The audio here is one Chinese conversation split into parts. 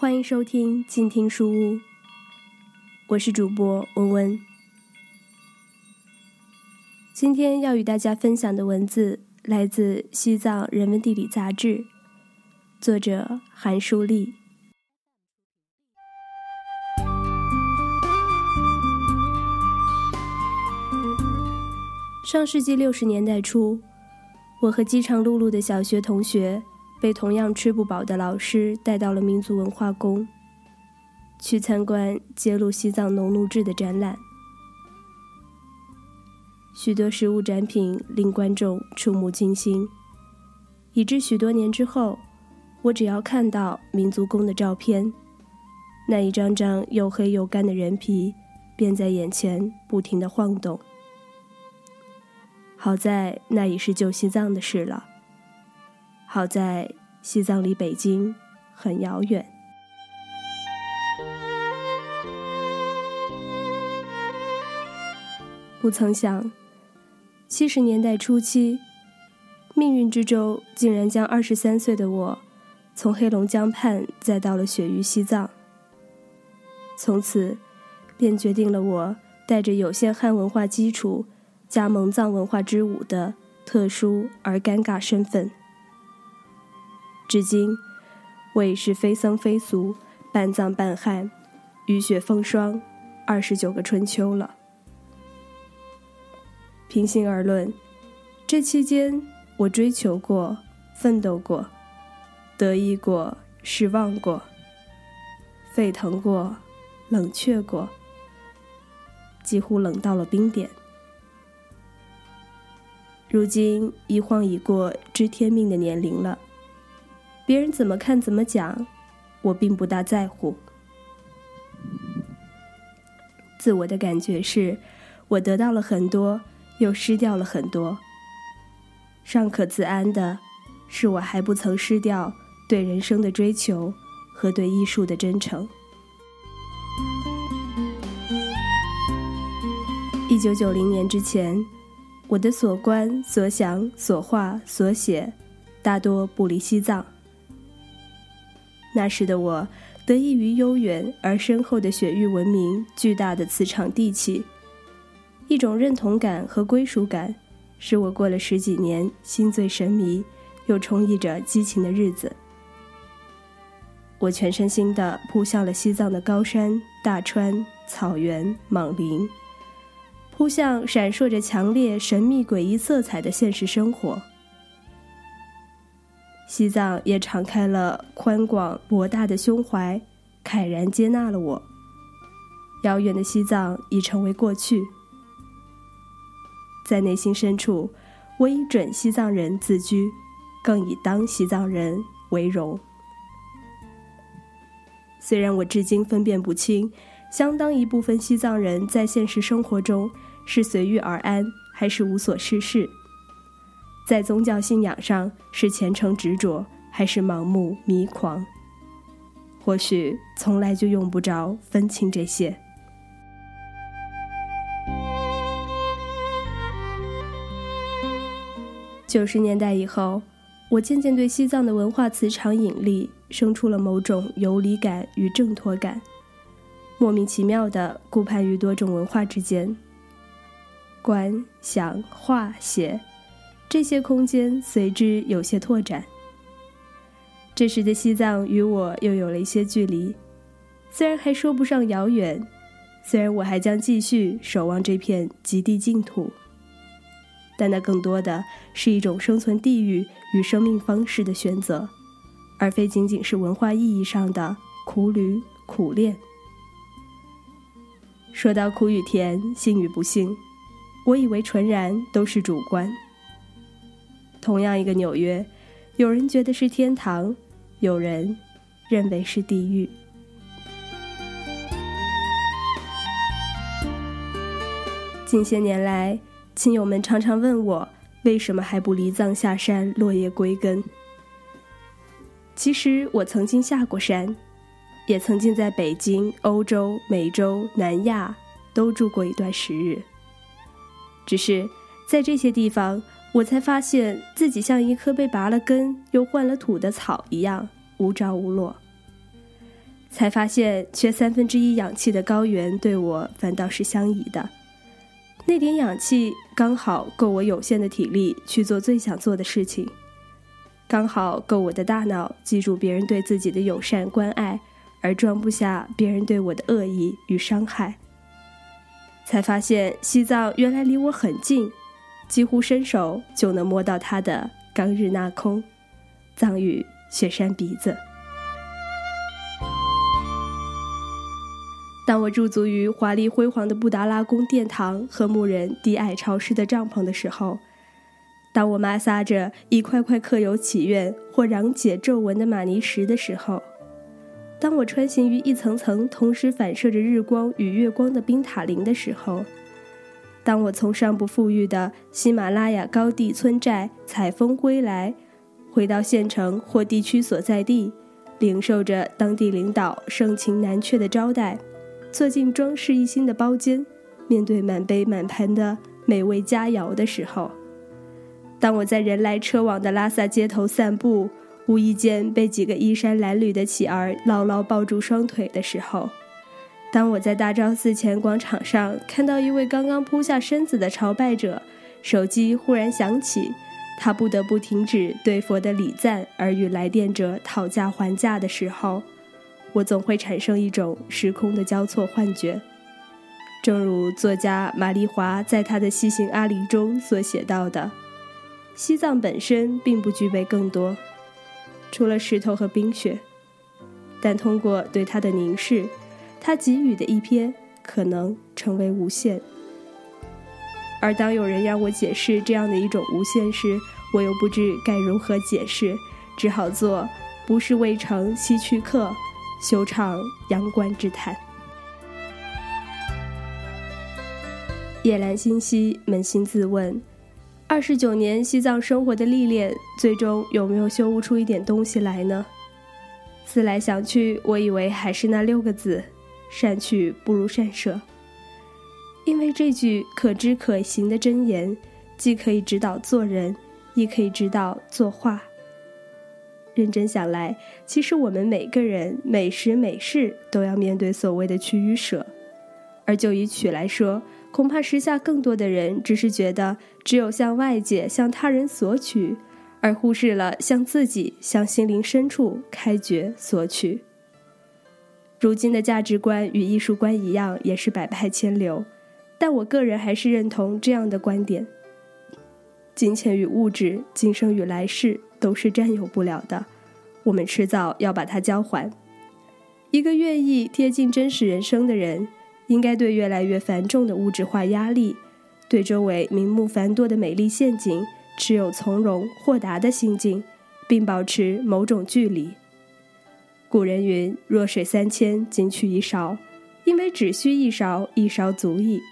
欢迎收听静听书屋，我是主播文文。今天要与大家分享的文字来自《西藏人文地理》杂志，作者韩淑丽。上世纪六十年代初，我和饥肠辘辘的小学同学。被同样吃不饱的老师带到了民族文化宫，去参观揭露西藏农奴制的展览。许多实物展品令观众触目惊心，以致许多年之后，我只要看到民族宫的照片，那一张张又黑又干的人皮便在眼前不停地晃动。好在那已是旧西藏的事了。好在西藏离北京很遥远。不曾想，七十年代初期，命运之舟竟然将二十三岁的我从黑龙江畔载到了雪域西藏。从此，便决定了我带着有限汉文化基础加蒙藏文化之舞的特殊而尴尬身份。至今，我已是非僧非俗、半藏半汉、雨雪风霜二十九个春秋了。平心而论，这期间我追求过、奋斗过、得意过、失望过、沸腾过、冷却过，几乎冷到了冰点。如今一晃已过知天命的年龄了。别人怎么看怎么讲，我并不大在乎。自我的感觉是，我得到了很多，又失掉了很多。尚可自安的，是我还不曾失掉对人生的追求和对艺术的真诚。一九九零年之前，我的所观、所想、所画、所写，大多不离西藏。那时的我，得益于悠远而深厚的雪域文明、巨大的磁场地气，一种认同感和归属感，使我过了十几年心醉神迷又充溢着激情的日子。我全身心地扑向了西藏的高山、大川、草原、莽林，扑向闪烁着强烈、神秘、诡异色彩的现实生活。西藏也敞开了宽广博大的胸怀，慨然接纳了我。遥远的西藏已成为过去，在内心深处，我以准西藏人自居，更以当西藏人为荣。虽然我至今分辨不清，相当一部分西藏人在现实生活中是随遇而安，还是无所事事。在宗教信仰上是虔诚执着，还是盲目迷狂？或许从来就用不着分清这些。九十年代以后，我渐渐对西藏的文化磁场引力生出了某种游离感与挣脱感，莫名其妙的顾盼于多种文化之间，观、想、画、写。这些空间随之有些拓展。这时的西藏与我又有了一些距离，虽然还说不上遥远，虽然我还将继续守望这片极地净土，但那更多的是一种生存地域与生命方式的选择，而非仅仅是文化意义上的苦旅苦练。说到苦与甜，幸与不幸，我以为纯然都是主观。同样一个纽约，有人觉得是天堂，有人认为是地狱。近些年来，亲友们常常问我，为什么还不离藏下山，落叶归根？其实我曾经下过山，也曾经在北京、欧洲、美洲、南亚都住过一段时日。只是在这些地方。我才发现自己像一棵被拔了根又换了土的草一样无着无落。才发现缺三分之一氧气的高原对我反倒是相宜的。那点氧气刚好够我有限的体力去做最想做的事情，刚好够我的大脑记住别人对自己的友善关爱，而装不下别人对我的恶意与伤害。才发现西藏原来离我很近，几乎伸手就能摸到它的冈日纳空，藏语雪山鼻子。当我驻足于华丽辉煌的布达拉宫殿堂和牧人低矮潮湿的帐篷的时候，当我摩挲着一块块刻有祈愿或攘解皱纹的玛尼石的时候，当我穿行于一层层同时反射着日光与月光的冰塔林的时候，当我从尚不富裕的喜马拉雅高地村寨采风归来，回到县城或地区所在地，领受着当地领导盛情难却的招待。坐进装饰一新的包间，面对满杯满盘的美味佳肴的时候，当我在人来车往的拉萨街头散步，无意间被几个衣衫褴褛的乞儿牢牢抱住双腿的时候，当我在大昭寺前广场上看到一位刚刚扑下身子的朝拜者，手机忽然响起，他不得不停止对佛的礼赞而与来电者讨价还价的时候。我总会产生一种时空的交错幻觉，正如作家玛丽华在他的《西行阿里》中所写到的：西藏本身并不具备更多，除了石头和冰雪，但通过对它的凝视，他给予的一瞥可能成为无限。而当有人让我解释这样的一种无限时，我又不知该如何解释，只好做“不是未成西去客”。休唱阳关之叹，夜阑星稀，扪心自问：二十九年西藏生活的历练，最终有没有修悟出一点东西来呢？思来想去，我以为还是那六个字：善去不如善舍。因为这句可知可行的箴言，既可以指导做人，亦可以指导作画。认真想来，其实我们每个人每时每事都要面对所谓的取与舍。而就以取来说，恐怕时下更多的人只是觉得只有向外界、向他人索取，而忽视了向自己、向心灵深处开掘索取。如今的价值观与艺术观一样，也是百派千流，但我个人还是认同这样的观点：金钱与物质，今生与来世。都是占有不了的，我们迟早要把它交还。一个愿意贴近真实人生的人，应该对越来越繁重的物质化压力，对周围名目繁多的美丽陷阱，持有从容豁达的心境，并保持某种距离。古人云：“弱水三千，仅取一勺。”因为只需一勺，一勺足矣。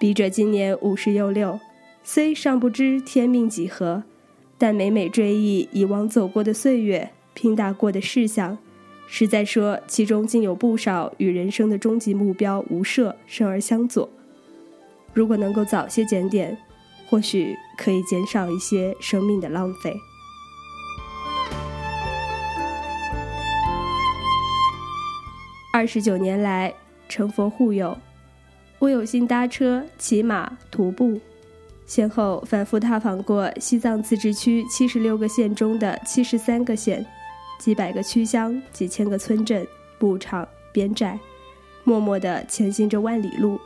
笔者今年五十又六，虽尚不知天命几何。但每每追忆以往走过的岁月，拼打过的事项，实在说其中竟有不少与人生的终极目标无涉，生而相左。如果能够早些检点，或许可以减少一些生命的浪费。二十九年来，成佛护佑，我有幸搭车、骑马、徒步。先后反复踏访过西藏自治区七十六个县中的七十三个县，几百个区乡，几千个村镇、牧场、边寨，默默地前行着万里路，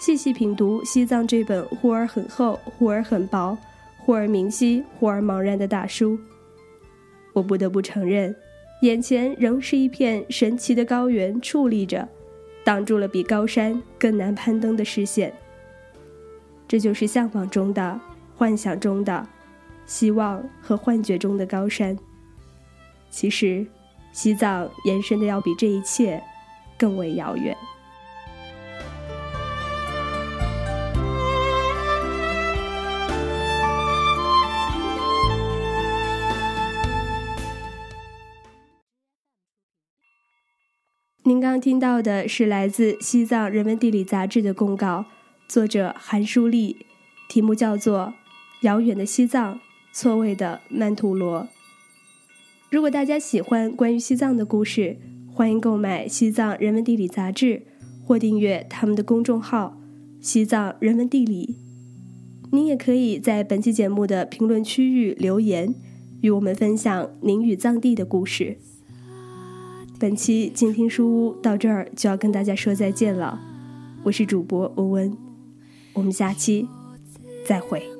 细细品读西藏这本忽而很厚、忽而很薄、忽而明晰、忽而茫然的大书。我不得不承认，眼前仍是一片神奇的高原矗立着，挡住了比高山更难攀登的视线。这就是向往中的、幻想中的、希望和幻觉中的高山。其实，西藏延伸的要比这一切更为遥远。您刚听到的是来自《西藏人文地理》杂志的公告。作者韩舒丽，题目叫做《遥远的西藏，错位的曼陀罗》。如果大家喜欢关于西藏的故事，欢迎购买《西藏人文地理》杂志，或订阅他们的公众号“西藏人文地理”。您也可以在本期节目的评论区域留言，与我们分享您与藏地的故事。本期静听书屋到这儿就要跟大家说再见了，我是主播欧文，我们下期再会。